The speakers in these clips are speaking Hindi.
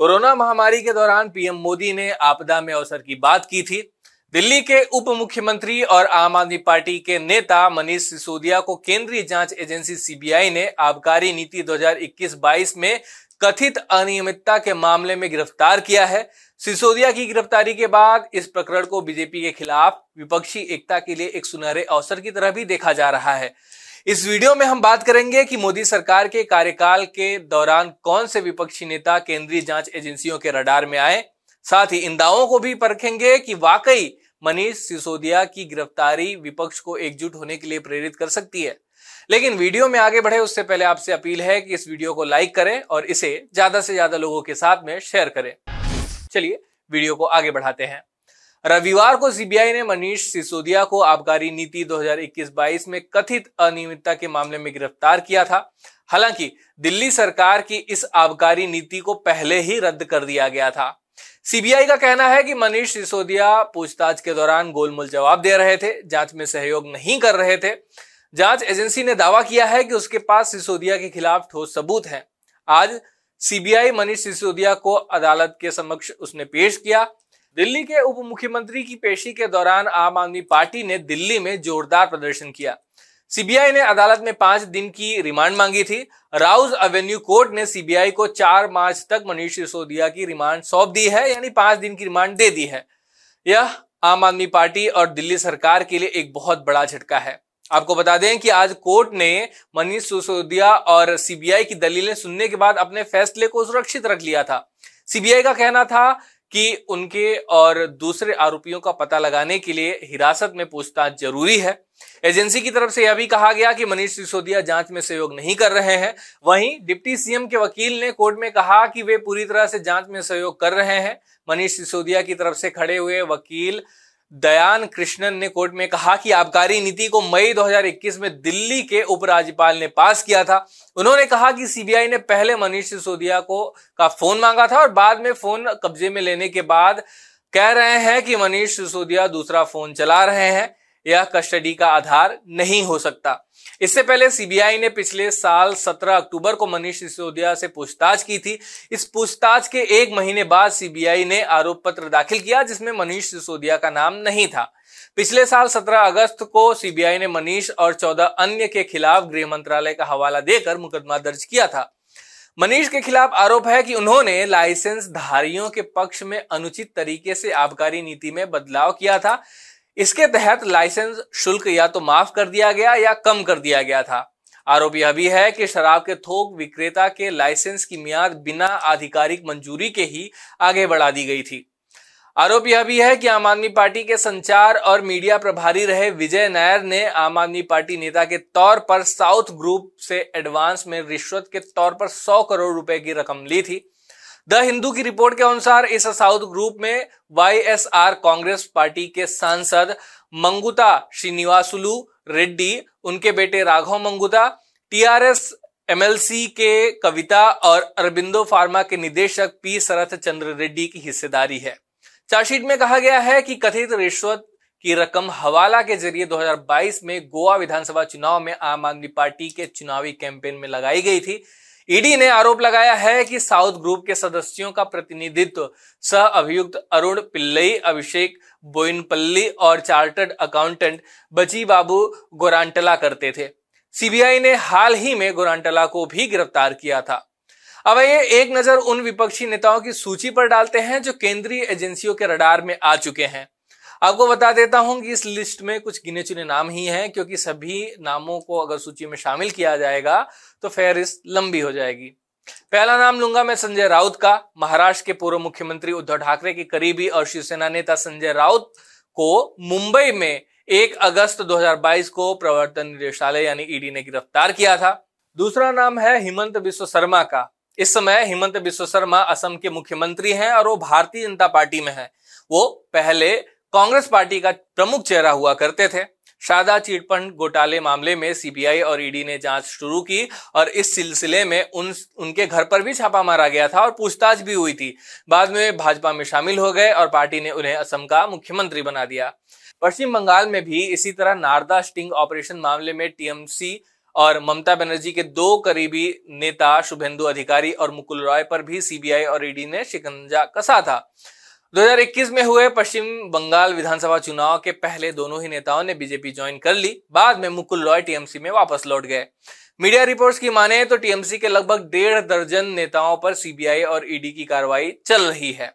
Corona महामारी के दौरान पीएम मोदी ने आपदा में अवसर की बात की थी। दिल्ली के उप मुख्यमंत्री और आम आदमी पार्टी के नेता मनीष सिसोदिया को केंद्रीय जाँच एजेंसी सीबीआई ने आबकारी नीति 2021-22 में कथित अनियमितता के मामले में गिरफ़्तार किया है। सिसोदिया की गिरफ्तारी के बाद इस प्रकरण को बीजेपी के खिलाफ विपक्षी एकता के लिए एक सुनहरे अवसर की तरह भी देखा जा रहा है। इस वीडियो में हम बात करेंगे कि मोदी सरकार के कार्यकाल के दौरान कौन से विपक्षी नेता केंद्रीय जाँच एजेंसियों के रडार में आए। साथ ही इन दावों को भी परखेंगे कि वाकई मनीष सिसोदिया की गिरफ्तारी विपक्ष को एकजुट होने के लिए प्रेरित कर सकती है। लेकिन वीडियो में आगे बढ़े उससे पहले आपसे अपील है कि इस वीडियो को लाइक करें और इसे ज़्यादा से ज़्यादा लोगों के साथ में शेयर करें। चलिए, वीडियो को आगे बढ़ाते हैं। रविवार को सीबीआई ने मनीष सिसोदिया को आबकारी नीति 2021-22 में कथित अनियमितता के मामले में गिरफ़्तार किया था। हालाँकि, दिल्ली सरकार की इस आबकारी नीति को पहले ही रद्द कर दिया गया था। सीबीआई का कहना है कि मनीष सिसोदिया पूछताछ के दौरान गोलमोल जवाब दे रहे थे, जाँच में सहयोग नहीं कर रहे थे। जाँच एजेंसी ने दावा किया है कि उसके पास सिसोदिया के खिलाफ ठोस सबूत हैं। आज सीबीआई मनीष सिसोदिया को अदालत के समक्ष उसने पेश किया। दिल्ली के उप मुख्यमंत्री की पेशी के दौरान आम आदमी पार्टी ने दिल्ली में जोरदार प्रदर्शन किया। सीबीआई ने अदालत में पाँच दिन की रिमांड मांगी थी। राउज एवेन्यू कोर्ट ने सीबीआई को चार मार्च तक मनीष सिसोदिया की रिमांड सौंप दी है, यानी पाँच दिन की रिमांड दे दी है। यह आम आदमी पार्टी और दिल्ली सरकार के लिए एक बहुत बड़ा झटका है। आपको बता दें कि आज कोर्ट ने मनीष सिसोदिया और सीबीआई की दलीलें सुनने के बाद अपने फैसले को सुरक्षित रख लिया था। सीबीआई का कहना था कि उनके और दूसरे आरोपियों का पता लगाने के लिए हिरासत में पूछताछ ज़रूरी है। एजेंसी की तरफ़ से यह भी कहा गया कि मनीष सिसोदिया जाँच में सहयोग नहीं कर रहे हैं। वहीं डिप्टी सीएम के वकील ने कोर्ट में कहा कि वे पूरी तरह से जाँच में सहयोग कर रहे हैं। मनीष सिसोदिया की तरफ़ से खड़े हुए वकील दयान कृष्णन ने कोर्ट में कहा कि आबकारी नीति को मई 2021 में दिल्ली के उपराज्यपाल ने पास किया था। उन्होंने कहा कि सीबीआई ने पहले मनीष सिसोदिया को का फ़ोन मांगा था और बाद में फ़ोन कब्जे में लेने के बाद कह रहे हैं कि मनीष सिसोदिया दूसरा फ़ोन चला रहे हैं। यह कस्टडी का आधार नहीं हो सकता। इससे पहले सीबीआई ने पिछले साल 17 अक्टूबर को मनीष सिसोदिया से पूछताछ की थी। इस पूछताछ के एक महीने बाद सीबीआई ने आरोप पत्र दाखिल किया जिसमें मनीष सिसोदिया का नाम नहीं था। पिछले साल 17 अगस्त को सीबीआई ने मनीष और 14 अन्य के खिलाफ गृह मंत्रालय का हवाला देकर मुकदमा दर्ज किया था। मनीष के खिलाफ आरोप है कि उन्होंने लाइसेंस धारियों के पक्ष में अनुचित तरीके से आबकारी नीति में बदलाव किया था। इसके तहत लाइसेंस शुल्क या तो माफ़ कर दिया गया या कम कर दिया गया था। आरोप यह भी है कि शराब के थोक विक्रेता के लाइसेंस की मियाद बिना आधिकारिक मंजूरी के ही आगे बढ़ा दी गई थी। आरोप यह भी है कि आम आदमी पार्टी के संचार और मीडिया प्रभारी रहे विजय नायर ने आम आदमी पार्टी नेता के तौर पर साउथ ग्रुप से एडवांस में रिश्वत के तौर पर 100 करोड़ रुपए की रकम ली थी। द हिंदू की रिपोर्ट के अनुसार इस साउथ ग्रुप में वाईएसआर कांग्रेस पार्टी के सांसद मंगुता श्रीनिवासुलु रेड्डी, उनके बेटे राघव मंगुता, टीआरएस एमएलसी के कविता और अरबिंदो फार्मा के निदेशक पी शरथ चंद्र रेड्डी की हिस्सेदारी है। चार्जशीट में कहा गया है कि कथित रिश्वत की रकम हवाला के ज़रिए 2022 में गोवा विधानसभा चुनाव में आम आदमी पार्टी के चुनावी कैंपेन में लगाई गई थी। ईडी ने आरोप लगाया है कि साउथ ग्रुप के सदस्यों का प्रतिनिधित्व, सह अभियुक्त अरुण पिल्लई, अभिषेक बोइनपल्ली और चार्टर्ड अकाउंटेंट बची बाबू गोरांटला करते थे। सीबीआई ने हाल ही में गोरांटला को भी गिरफ़्तार किया था। अब ये एक नज़र उन विपक्षी नेताओं की सूची पर डालते हैं जो केंद्रीय एजेंसियों के रडार में आ चुके हैं। आपको बता देता हूँ कि इस लिस्ट में कुछ गिने चुने नाम ही हैं, क्योंकि सभी नामों को अगर सूची में शामिल किया जाएगा तो फेहरिस्त लंबी हो जाएगी। पहला नाम लूँगा मैं संजय राउत का। महाराष्ट्र के पूर्व मुख्यमंत्री उद्धव ठाकरे के करीबी और शिवसेना नेता संजय राउत को मुंबई में एक अगस्त 2022 को प्रवर्तन निदेशालय यानी ईडी ने गिरफ़्तार किया था। दूसरा नाम है हिमंत बिश्व शर्मा का। इस समय हिमंत बिश्व शर्मा असम के मुख्यमंत्री हैं और वो भारतीय जनता पार्टी में है। वो पहले कांग्रेस पार्टी का प्रमुख चेहरा हुआ करते थे। शारदा चिटफंड घोटाले मामले में सीबीआई और ईडी ने जाँच शुरू की और इस सिलसिले में उन, उनके घर पर भी छापा मारा गया था और पूछताछ भी हुई थी। बाद में भाजपा में शामिल हो गए और पार्टी ने उन्हें असम का मुख्यमंत्री बना दिया। पश्चिम बंगाल में भी इसी तरह नारदा स्टिंग ऑपरेशन मामले में टीएमसी और ममता बनर्जी के दो करीबी नेता, शुभेंदु अधिकारी और मुकुल रॉय पर भी सीबीआई और ईडी ने शिकंजा कसा था। 2021 में हुए पश्चिम बंगाल विधानसभा चुनाव के पहले दोनों ही नेताओं ने बीजेपी ज्वाइन कर ली। बाद में मुकुल रॉय टीएमसी में वापस लौट गए। मीडिया रिपोर्ट्स की माने तो टीएमसी के लगभग डेढ़ दर्जन नेताओं पर सीबीआई और ईडी की कार्रवाई चल रही है।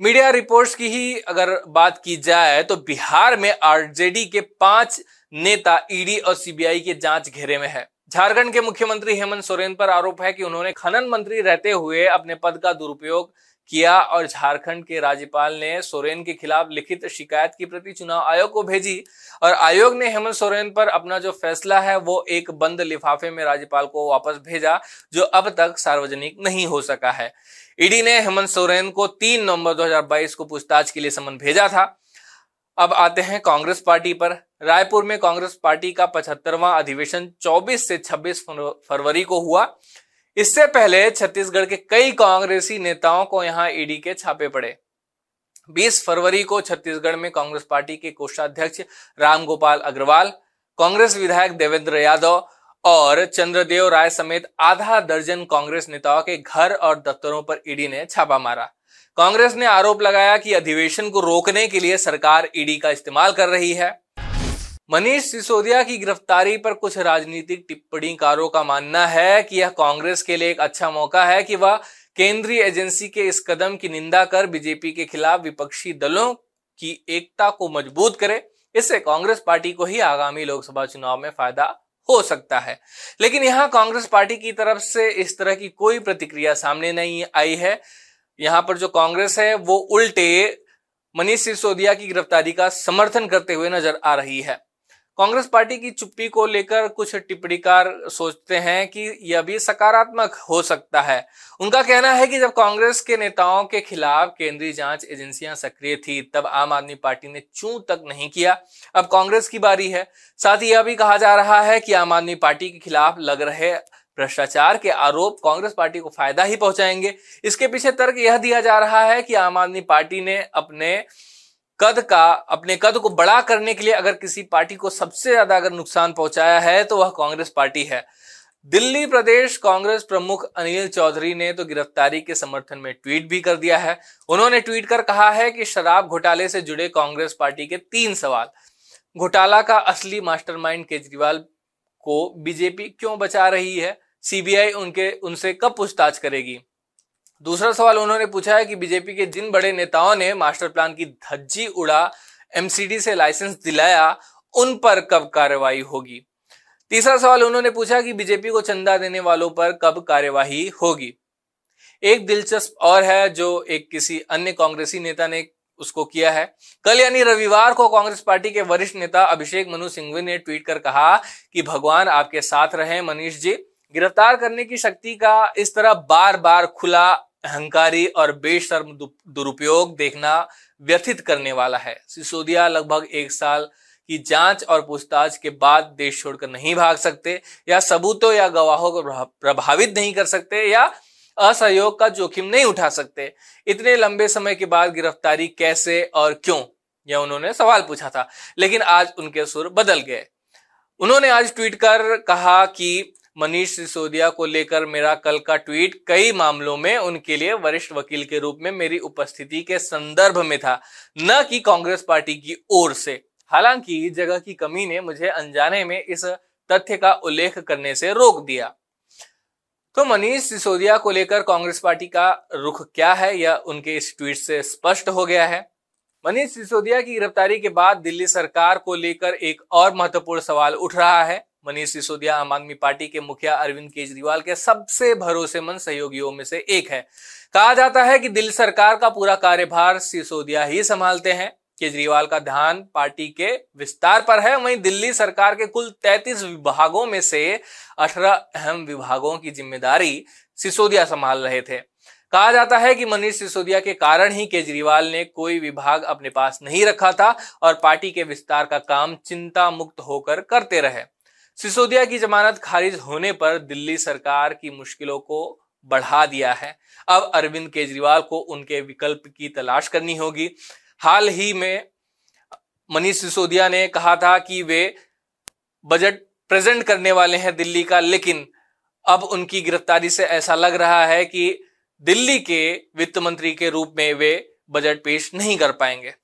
मीडिया रिपोर्ट्स की ही अगर बात की जाए तो बिहार में आरजेडी के पाँच नेता ईडी और सीबीआई के जाँच घेरे में है। झारखंड के मुख्यमंत्री हेमंत सोरेन पर आरोप है कि उन्होंने खनन मंत्री रहते हुए अपने पद का दुरुपयोग किया और झारखंड के राज्यपाल ने सोरेन के खिलाफ लिखित शिकायत की प्रति चुनाव आयोग को भेजी और आयोग ने हेमंत सोरेन पर अपना जो फैसला है, वो एक बंद लिफाफे में राज्यपाल को वापस भेजा, जो अब तक सार्वजनिक नहीं हो सका है। ईडी ने हेमंत सोरेन को 3 नवंबर 2022 को पूछताछ के लिए समन भेजा था। अब आते हैं कांग्रेस पार्टी पर। रायपुर में कांग्रेस पार्टी का पचहत्तरवां अधिवेशन 24 से 26 फरवरी को हुआ। इससे पहले छत्तीसगढ़ के कई कांग्रेसी नेताओं को यहाँ ईडी के छापे पड़े। 20 फरवरी को छत्तीसगढ़ में कांग्रेस पार्टी के कोषाध्यक्ष रामगोपाल अग्रवाल, कांग्रेस विधायक देवेंद्र यादव और चंद्रदेव राय समेत आधा दर्जन कांग्रेस नेताओं के घर और दफ्तरों पर ईडी ने छापा मारा। कांग्रेस ने आरोप लगाया कि अधिवेशन को रोकने के लिए सरकार ईडी का इस्तेमाल कर रही है। मनीष सिसोदिया की गिरफ्तारी पर कुछ राजनीतिक टिप्पणीकारों का मानना है कि यह कांग्रेस के लिए एक अच्छा मौका है कि वह केंद्रीय एजेंसी के इस कदम की निंदा कर बीजेपी के खिलाफ विपक्षी दलों की एकता को मज़बूत करे। इससे कांग्रेस पार्टी को ही आगामी लोकसभा चुनाव में फ़ायदा हो सकता है। लेकिन यहाँ कांग्रेस पार्टी की तरफ़ से इस तरह की कोई प्रतिक्रिया सामने नहीं आई है। यहाँ पर जो कांग्रेस है, वो उल्टे मनीष सिसोदिया की गिरफ्तारी का समर्थन करते हुए नज़र आ रही है। कांग्रेस पार्टी की चुप्पी को लेकर कुछ टिप्पणीकार सोचते हैं कि यह भी सकारात्मक हो सकता है। उनका कहना है कि जब कांग्रेस के नेताओं के खिलाफ केंद्रीय जाँच एजेंसियाँ सक्रिय थी, तब आम आदमी पार्टी ने चू तक नहीं किया। अब कांग्रेस की बारी है। साथ ही यह भी कहा जा रहा है कि आम आदमी पार्टी के खिलाफ लग रहे भ्रष्टाचार के आरोप कांग्रेस पार्टी को फ़ायदा ही पहुंचाएँगे। इसके पीछे तर्क यह दिया जा रहा है कि आम आदमी पार्टी ने अपने कद का, अपने कद को बड़ा करने के लिए अगर किसी पार्टी को सबसे ज़्यादा अगर नुकसान पहुँचाया है तो वह कांग्रेस पार्टी है। दिल्ली प्रदेश कांग्रेस प्रमुख अनिल चौधरी ने तो गिरफ्तारी के समर्थन में ट्वीट भी कर दिया है। उन्होंने ट्वीट कर कहा है कि शराब घोटाले से जुड़े कांग्रेस पार्टी के तीन सवाल। घोटाला का असली मास्टरमाइंड केजरीवाल को बीजेपी क्यों बचा रही है? सीबीआई उनके, उनसे कब पूछताछ करेगी? दूसरा सवाल उन्होंने पूछा है कि बीजेपी के जिन बड़े नेताओं ने मास्टर प्लान की धज्जी उड़ा एमसीडी से लाइसेंस दिलाया, उन पर कब कार्रवाई होगी? तीसरा सवाल उन्होंने पूछा कि बीजेपी को चंदा देने वालों पर कब कार्यवाही होगी? एक दिलचस्प और है जो एक किसी अन्य कांग्रेसी नेता ने उसको किया है। कल यानी रविवार को कांग्रेस पार्टी के वरिष्ठ नेता अभिषेक मनु सिंघवी ने ट्वीट कर कहा कि भगवान आपके साथ रहे मनीष जी। गिरफ़्तार करने की शक्ति का इस तरह बार बार खुला अहंकारी और बेशर्म दुरुपयोग देखना व्यथित करने वाला है। सिसोदिया लगभग एक साल की जाँच और पूछताछ के बाद देश छोड़कर नहीं भाग सकते, या सबूतों या गवाहों को प्रभावित नहीं कर सकते, या असहयोग का जोखिम नहीं उठा सकते। इतने लंबे समय के बाद गिरफ्तारी कैसे और क्यों, यह उन्होंने सवाल पूछा था, लेकिन आज उनके सुर बदल गए। उन्होंने आज ट्वीट कर कहा कि मनीष सिसोदिया को लेकर मेरा कल का ट्वीट कई मामलों में उनके लिए वरिष्ठ वकील के रूप में मेरी उपस्थिति के संदर्भ में था, न कि कांग्रेस पार्टी की ओर से। हालाँकि जगह की कमी ने मुझे अनजाने में इस तथ्य का उल्लेख करने से रोक दिया। तो मनीष सिसोदिया को लेकर कांग्रेस पार्टी का रुख क्या है यह उनके इस ट्वीट से स्पष्ट हो गया है? मनीष सिसोदिया की गिरफ्तारी के बाद दिल्ली सरकार को लेकर एक और महत्वपूर्ण सवाल उठ रहा है। मनीष सिसोदिया, आम आदमी पार्टी के मुखिया अरविंद केजरीवाल के सबसे भरोसेमंद सहयोगियों में से एक है। कहा जाता है कि दिल्ली सरकार का पूरा कार्यभार सिसोदिया ही संभालते हैं। केजरीवाल का ध्यान पार्टी के विस्तार पर है। वहीं दिल्ली सरकार के कुल 33 विभागों में से 18 अहम विभागों की ज़िम्मेदारी सिसोदिया संभाल रहे थे। कहा जाता है कि मनीष सिसोदिया के कारण ही केजरीवाल ने कोई विभाग अपने पास नहीं रखा था और पार्टी के विस्तार का काम चिंता मुक्त होकर करते रहे। सिसोदिया की जमानत खारिज होने पर दिल्ली सरकार की मुश्किलों को बढ़ा दिया है। अब अरविंद केजरीवाल को उनके विकल्प की तलाश करनी होगी। हाल ही में मनीष सिसोदिया ने कहा था कि वे बजट प्रेजेंट करने वाले हैं दिल्ली का, लेकिन अब उनकी गिरफ्तारी से ऐसा लग रहा है कि दिल्ली के वित्त मंत्री के रूप में वे बजट पेश नहीं कर पाएँगे।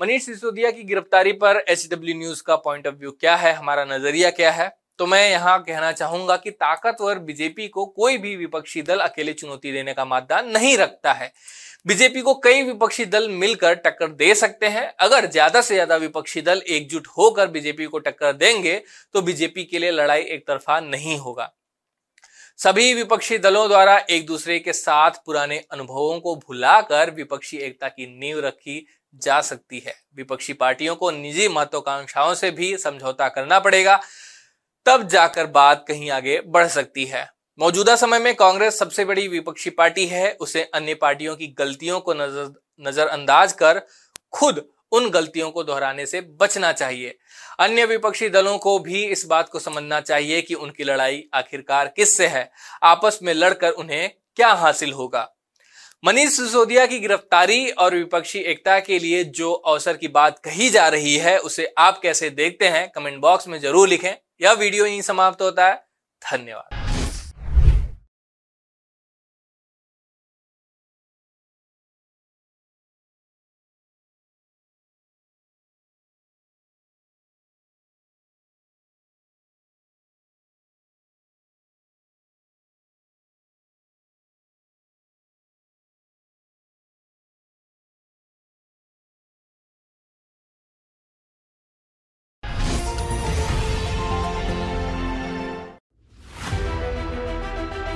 मनीष सिसोदिया की गिरफ्तारी पर एच डब्ल्यू न्यूज़ का पॉइंट ऑफ़ व्यू क्या है? हमारा नज़रिया क्या है? तो मैं यहाँ कहना चाहूँगा कि ताकतवर बीजेपी को कोई भी विपक्षी दल अकेले चुनौती देने का मादा नहीं रखता है। बीजेपी को कई विपक्षी दल मिलकर टक्कर दे सकते हैं। अगर ज़्यादा से ज़्यादा विपक्षी दल एकजुट होकर बीजेपी को टक्कर देंगे तो बीजेपी के लिए लड़ाई एक तरफा नहीं होगा। सभी विपक्षी दलों द्वारा एक दूसरे के साथ पुराने अनुभवों को भुलाकर विपक्षी एकता की नींव रखी जा सकती है। विपक्षी पार्टियों को निजी महत्वाकांक्षाओं से भी समझौता करना पड़ेगा, तब जाकर बात कहीं आगे बढ़ सकती है। मौजूदा समय में कांग्रेस सबसे बड़ी विपक्षी पार्टी है, उसे अन्य पार्टियों की गलतियों को नज़र, नजरअंदाज कर खुद उन गलतियों को दोहराने से बचना चाहिए। अन्य विपक्षी दलों को भी इस बात को समझना चाहिए कि उनकी लड़ाई आखिरकार किससे है, आपस में लड़कर उन्हें क्या हासिल होगा। मनीष सिसोदिया की गिरफ्तारी और विपक्षी एकता के लिए जो अवसर की बात कही जा रही है, उसे आप कैसे देखते हैं, कमेंट बॉक्स में ज़रूर लिखें। यह वीडियो यहीं समाप्त होता है। धन्यवाद।